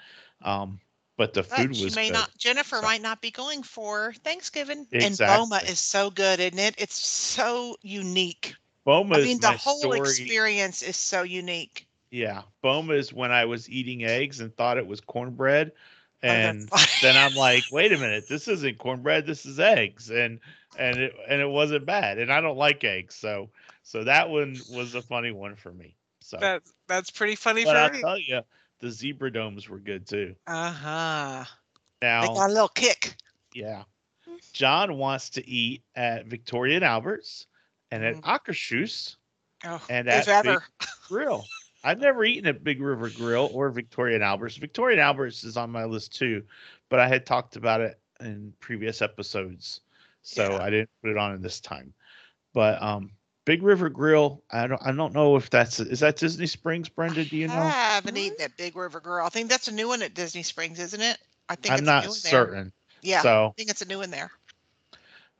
S2: um, but the food
S4: But
S2: was
S4: may
S2: good.
S4: not. Jennifer
S2: so.
S4: might not be going for Thanksgiving. Exactly. And Boma is so good, isn't it? It's so unique.
S2: Boma
S4: I mean, the whole
S2: story.
S4: experience is so unique.
S2: Yeah, Boma is when I was eating eggs and thought it was cornbread,
S4: Oh,
S2: and
S4: funny.
S2: then I'm like, wait a minute, this isn't cornbread, this is eggs, and and it and it wasn't bad, and I don't like eggs, so so that one was a funny one for me. So,
S4: That's that's pretty funny
S2: but
S4: for
S2: I'll
S4: me.
S2: tell you, the zebra domes were good too.
S4: Uh huh. They
S2: Now,
S4: got a little kick.
S2: yeah, John wants to eat at Victoria and Albert's and at
S4: Mhm.
S2: Akershus
S4: Oh,
S2: And at Big-
S4: ever. <laughs>
S2: Grill. I've never eaten at Big River Grill or Victoria and Albert's. Victoria and Albert's is on my list too, but I had talked about it in previous episodes, so
S4: Yeah.
S2: I didn't put it on in this time. But um, Big River Grill, I don't, I don't know if that's is that Disney Springs, Brenda? Do you know?
S4: I haven't eaten at Big River Grill. I think that's a new one at Disney Springs, isn't it? I think
S2: I'm
S4: it's a
S2: not
S4: new one there.
S2: certain.
S4: Yeah,
S2: So
S4: I think it's a new one there.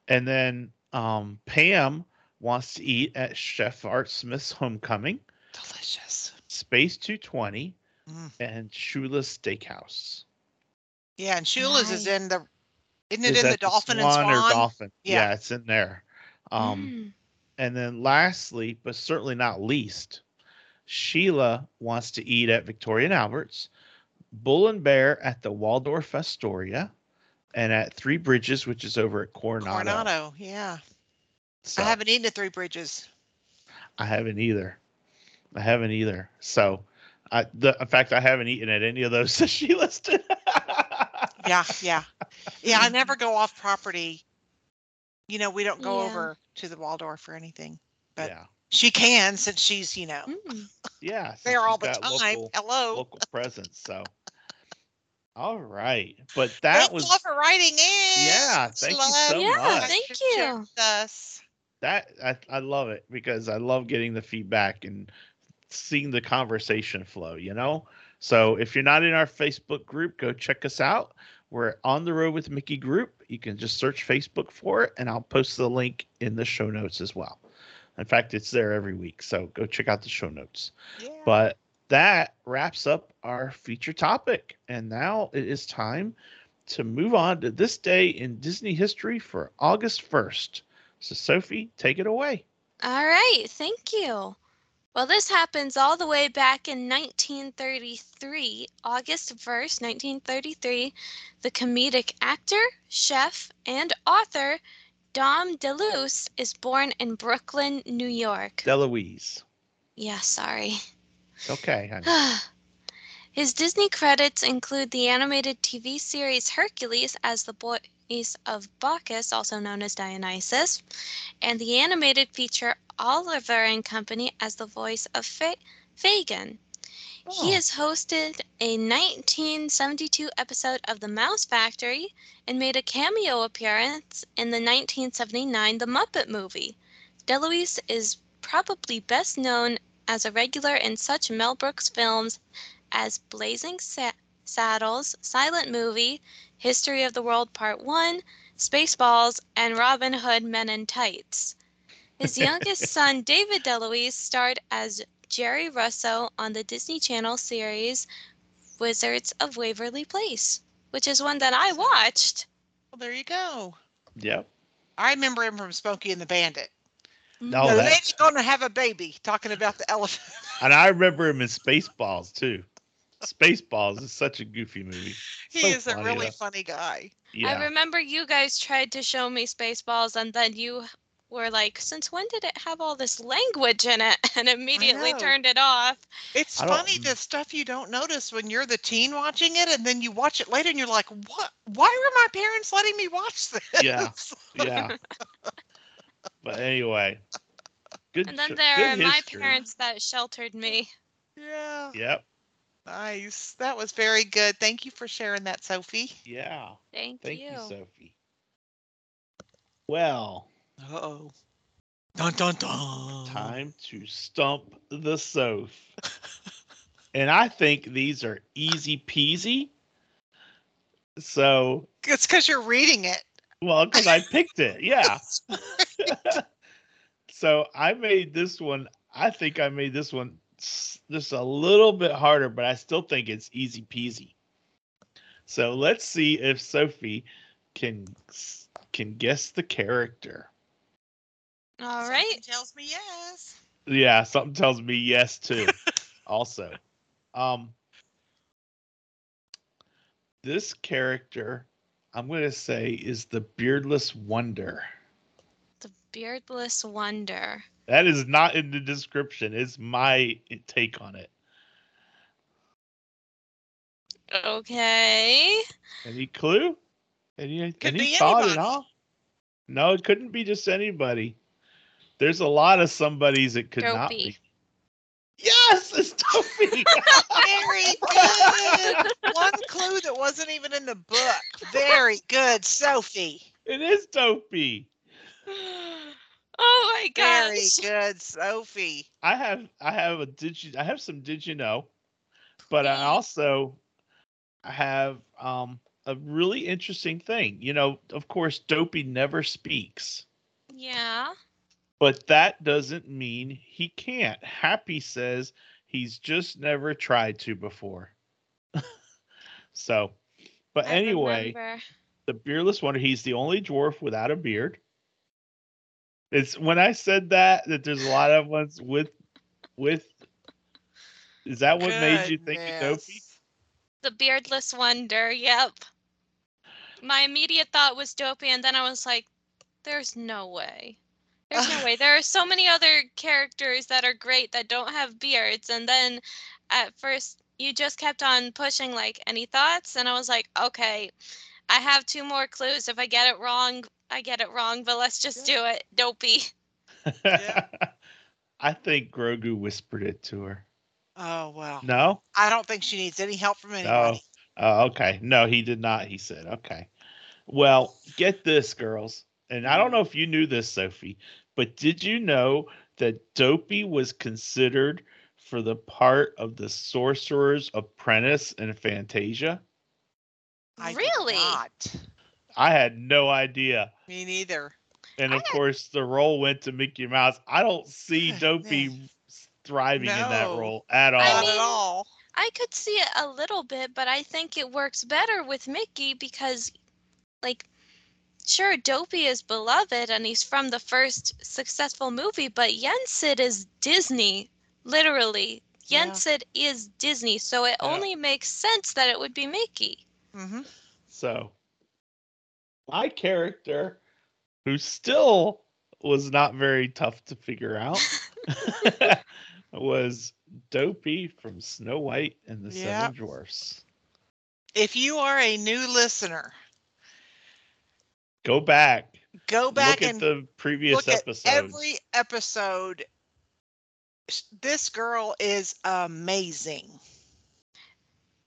S2: and then um, Pam wants to eat at Chef Art Smith's Homecoming,
S4: Delicious.
S2: Space 220,
S4: Mm.
S2: and Shula's Steakhouse.
S4: Yeah, and Shula's is in the. Isn't it
S2: Is
S4: in the Dolphin and
S2: Swan
S4: Swan?
S2: or Dolphin?
S4: Yeah.
S2: Yeah. it's in there. Um,
S3: Mm.
S2: And then lastly, but certainly not least, Sheila wants to eat at Victoria and Albert's, Bull and Bear at the Waldorf Astoria, and at Three Bridges, which is over at Coronado.
S4: Coronado. Yeah,
S2: So,
S4: I haven't eaten at Three Bridges.
S2: I haven't either. I haven't either. So, I, the, in fact, I haven't eaten at any of those <laughs> that she listed.
S4: Yeah, yeah, yeah. I never go off property. You know, we don't go
S3: Yeah.
S4: over to the Waldorf or anything. but-
S2: yeah,
S4: She can since she's, you know,
S3: Mm.
S2: yeah.
S4: there all the time.
S2: Local,
S4: Hello.
S2: local <laughs> presence. So, all right, but that
S4: Thank
S2: was
S4: you all for writing in.
S2: Yeah, thank you so
S3: Yeah,
S2: much.
S3: thank
S4: you for sharing
S3: you.
S4: with us.
S2: that I, I love it because I love getting the feedback and seeing the conversation flow, you know? So if you're not in our Facebook group, go check us out. We're on the road with Mickey group. You can just search Facebook for it and I'll post the link in the show notes as well. In fact, it's there every week. So go check out the show notes.
S4: Yeah.
S2: But that wraps up our feature topic. And now it is time to move on to this day in Disney history for August 1st. So, Sophie, take it away.
S3: All right, thank you. Well, this happens all the way back in 1933, August 1st, 1933. The comedic actor, chef, and author Dom DeLuise is born in Brooklyn, New York.
S2: Deloise.
S3: Yeah, sorry.
S2: It's <sighs> okay. honey.
S3: His Disney credits include the animated TV series Hercules as the of Bacchus, also known as Dionysus, and the animated feature Oliver and Company as the voice of Fa- Fagin. He
S2: Oh,
S3: has hosted a 1972 episode of The Mouse Factory and made a cameo appearance in the 1979 The Muppet Movie. DeLuise is probably best known as a regular in such Mel Brooks films as Blazing Sa- Saddles, Silent Movie, History of the World Part 1, Spaceballs, and Robin Hood Men in Tights. His youngest <laughs> son, David DeLuise, starred as Jerry Russo on the Disney Channel series Wizards of Waverly Place, which is one that I watched.
S4: Well, there you go.
S2: yep.
S4: I remember him from Smokey and the Bandit. Mm-hmm.
S2: No,
S4: the
S2: that-
S4: lady gonna have a baby. Talking about the elephant.
S2: And I remember him in Spaceballs too. Spaceballs is such a goofy movie.
S4: he
S2: So
S4: is a really
S2: though.
S4: funny guy.
S2: Yeah.
S3: I remember you guys tried to show me Spaceballs, and then you were like, "Since when did it have all this language in it?" <laughs> and immediately turned it off.
S4: It's
S2: I don't-
S4: funny the stuff you don't notice when you're the teen watching it, and then you watch it later, and you're like, "What? Why were my parents letting me watch this?"
S2: Yeah. yeah. <laughs> But anyway. Good
S3: And then
S2: cho-
S3: there
S2: good
S3: are my parents that sheltered me.
S4: yeah.
S2: Yep.
S4: Nice. That was very good. Thank you for sharing that, Sophie.
S2: Yeah.
S3: Thank,
S2: Thank
S3: you.
S2: you, Sophie. Well,
S4: Uh oh. Dun dun dun.
S2: time to stump the Soph. <laughs> and I think these are easy peasy. So,
S4: It's because you're reading it.
S2: well, because I picked it. Yeah. <laughs> <laughs> so I made this one. I think I made this one s- just a little bit harder, but I still think it's easy peasy. So let's see if Sophie can can guess the character.
S3: All
S4: Something
S3: right.
S4: Tells me yes.
S2: Yeah, something tells me yes too. <laughs> also, um, this character, I'm going to say, is the beardless wonder.
S3: The beardless wonder.
S2: That is not in the description. It's my take on it.
S3: Okay.
S2: Any clue? Any
S4: Could
S2: any thought
S4: anybody.
S2: at all? No, it couldn't be just anybody. There's a lot of somebodies it could not
S3: Dopey.
S2: be. Yes, it's Dopey. <laughs>
S4: Very good. One clue that wasn't even in the book. Very good, Sophie.
S2: it is Dopey. <sighs> <laughs>
S3: Oh my
S4: Very
S3: gosh.
S4: good, Sophie.
S2: I have I have a did you I have some did you know, but I also have um a really interesting thing. You know, of course, Dopey never speaks,
S3: Yeah.
S2: but that doesn't mean he can't. Happy says he's just never tried to before. <laughs> so, but
S3: I
S2: anyway,
S3: remember.
S2: the beardless wonder. He's the only dwarf without a beard. It's when I said that that there's a lot of ones with with. Is that what made you think of Dopey?
S3: The beardless wonder. Yep. My immediate thought was dopey, and then I was like, "There's no way. There's no way. There are so many other characters that are great that don't have beards." And then, at first, you just kept on pushing like, "Any thoughts?" And I was like, "Okay, I have two more clues. If I get it wrong, I get it wrong. But let's just do it. Dopey."
S4: Yeah. <laughs>
S2: I think Grogu whispered it to her.
S4: Oh well.
S2: No.
S4: I don't think she needs any help from oh. anybody.
S2: Oh, okay. No, he did not. He said, okay. Well, get this, girls. And I don't know if you knew this, Sophie, but did you know that Dopey was considered for the part of the Sorcerer's Apprentice in Fantasia?
S4: I did
S3: really?
S4: Not.
S2: I had no idea.
S4: Me neither.
S2: And
S3: I
S2: of course, the role went to Mickey Mouse. I don't see Dopey
S4: man.
S2: thriving in that role at all.
S3: I mean-
S4: at all.
S3: I could see it a little bit, but I think it works better with Mickey because, like, sure, Dopey is beloved and he's from the first successful movie, but Yensid is Disney, literally.
S4: Yeah.
S3: Yensid is Disney, so it
S2: Yeah.
S3: only makes sense that it would be Mickey.
S4: hmm
S2: So, my character, who still was not very tough to figure out, <laughs> <laughs> was Dopey from Snow White and the
S4: Yeah.
S2: Seven Dwarfs.
S4: If you are a new listener,
S2: Go back,
S4: go back
S2: look at
S4: and
S2: the previous
S4: look at every episode. This girl is amazing.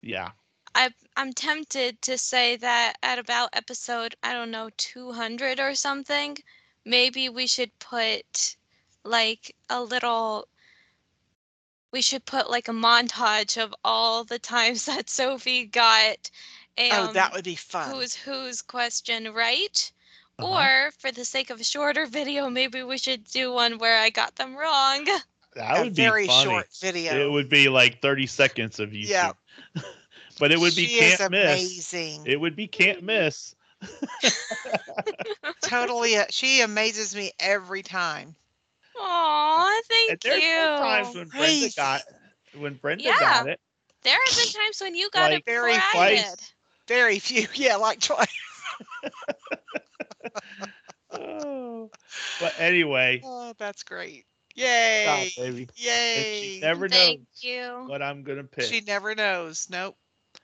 S2: yeah,
S3: I, I'm tempted to say that at about episode, I don't know, 200 or something, maybe we should put like a little. We should put like a montage of all the times <laughs> that Sophie got a
S4: oh, that
S3: um,
S4: would be fun.
S3: who's whose question right.
S2: Uh-huh.
S3: Or for the sake of a shorter <laughs> video, maybe we should do one where I got them wrong.
S2: that
S4: a
S2: would be
S4: very
S2: funny.
S4: short video.
S2: It would be like 30 seconds of YouTube.
S4: Yeah. <laughs>
S2: but it would be
S4: she
S2: can't
S4: is
S2: miss.
S4: amazing.
S2: It would be can't miss. <laughs>
S4: totally, uh, she amazes me every time.
S3: Aw, thank
S2: And there's
S3: you.
S2: been times when Brenda
S4: Crazy.
S2: got when Brenda
S3: Yeah.
S2: got it.
S3: There have been times when you got
S2: Like,
S3: it
S4: very
S3: I
S2: twice.
S4: Very few, <laughs> yeah, like twice. <laughs>
S2: Oh. But anyway,
S4: Oh, that's great.
S2: stop,
S4: Yay!
S2: baby. And
S4: Yay!
S2: she never
S3: Thank
S2: knows
S3: you.
S2: what I'm gonna pick.
S4: She never knows. Nope.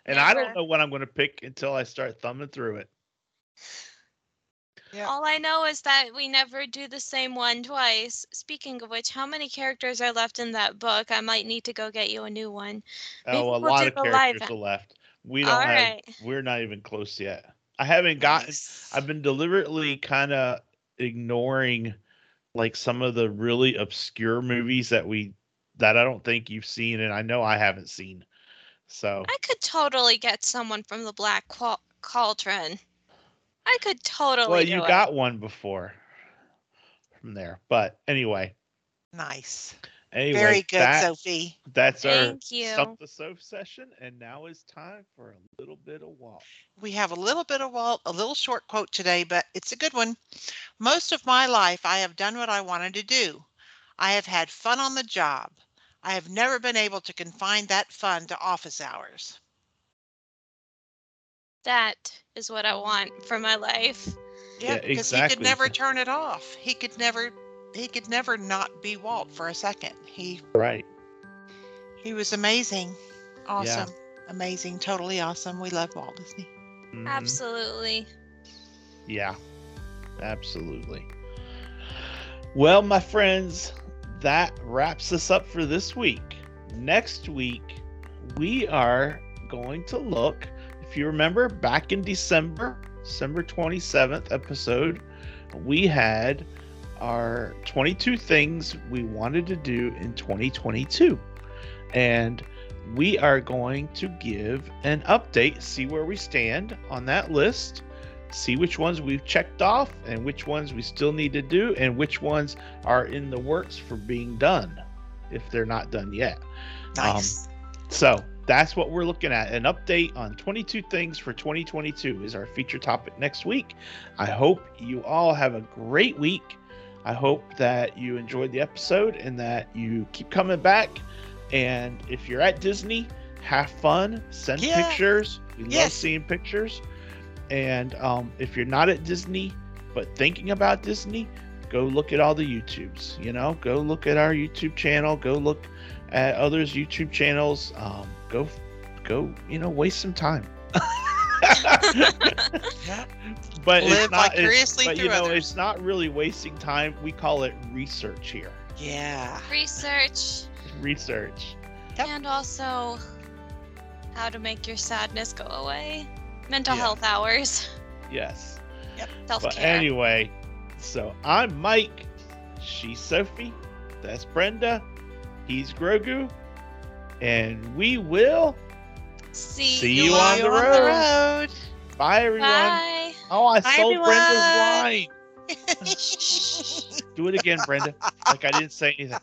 S2: And I don't know what I'm gonna pick until I start thumbing through it.
S4: Yeah.
S3: All I know is that we never do the same one twice. Speaking of which, how many characters are left in that book? I might need to go get you a new one. Oh, Maybe
S2: Oh, a
S3: we'll
S2: lot of
S3: the live
S2: characters are left. We don't
S3: All
S2: have.
S3: right.
S2: We're not even close yet. I haven't gotten.
S4: Nice.
S2: I've been deliberately kind of ignoring like some of the really obscure movies that we that I don't think you've seen and I know I haven't seen. So
S3: I could totally get someone from the Black Qual- Cauldron. I could totally.
S2: well,
S3: do
S2: you
S3: it.
S2: got one before from there. But anyway,
S4: Nice.
S2: anyway,
S4: Very good,
S2: that-
S4: Sophie.
S2: That's our
S3: Thank you.
S2: Stump the Soph session, and now it's time for a little bit of Walt.
S4: We have a little bit of Walt, a little short quote today, but it's a good one. Most of my life, I have done what I wanted to do. I have had fun on the job. I have never been able to confine that fun to office hours.
S3: That is what I want for my life.
S2: Yeah,
S4: Yeah, because he could never turn it off. He could never he could never not be Walt for a second. He
S2: Right.
S4: he was amazing. Awesome. Amazing. Totally awesome. We love Walt Disney.
S2: Mhm.
S3: Absolutely.
S2: Yeah, absolutely. Well, my friends, that wraps us up for this week. Next week, we are going to look, if you remember, back in December, December 27th episode, we had our 22 things we wanted to do in 2022. And we are going to give an update, see where we stand on that list see which ones we've checked off and which ones we still need to do and which ones are in the works for being done if they're not done yet. Um,
S4: Nice.
S2: So that's what we're looking at. An update on 22 things for 2022 is our feature topic next week. I hope you all have a great week. I hope that you enjoyed the episode and that you keep coming back. And if you're at Disney, have fun, send
S4: Yeah.
S2: pictures. We love seeing pictures. And um, if you're not at Disney, but thinking about Disney, go look at all the YouTubes. You know, go look at our YouTube channel. Go look at others' YouTube channels. Um, go, go. You know, waste some time.
S4: Yeah. <laughs>
S2: But
S4: Live
S2: it's not. It's, but you know,
S4: others.
S2: it's not really wasting time. We call it research here.
S4: Yeah.
S3: Research
S2: Research.
S4: Yep.
S3: and also how to make your sadness go away. Mental
S2: Yeah.
S3: health hours.
S2: Yes.
S3: Self
S2: But
S3: care.
S2: anyway, so I'm Mike. She's Sophie. That's Brenda. He's Grogu. And we will
S3: See,
S2: see
S3: you
S2: you on the road.
S4: road.
S2: Bye, everyone.
S3: Bye.
S2: Oh, I
S4: Bye,
S2: sold Brenda's
S4: everyone. <laughs>
S2: line. <laughs> <laughs> Do it again, Brenda. Like I didn't say anything.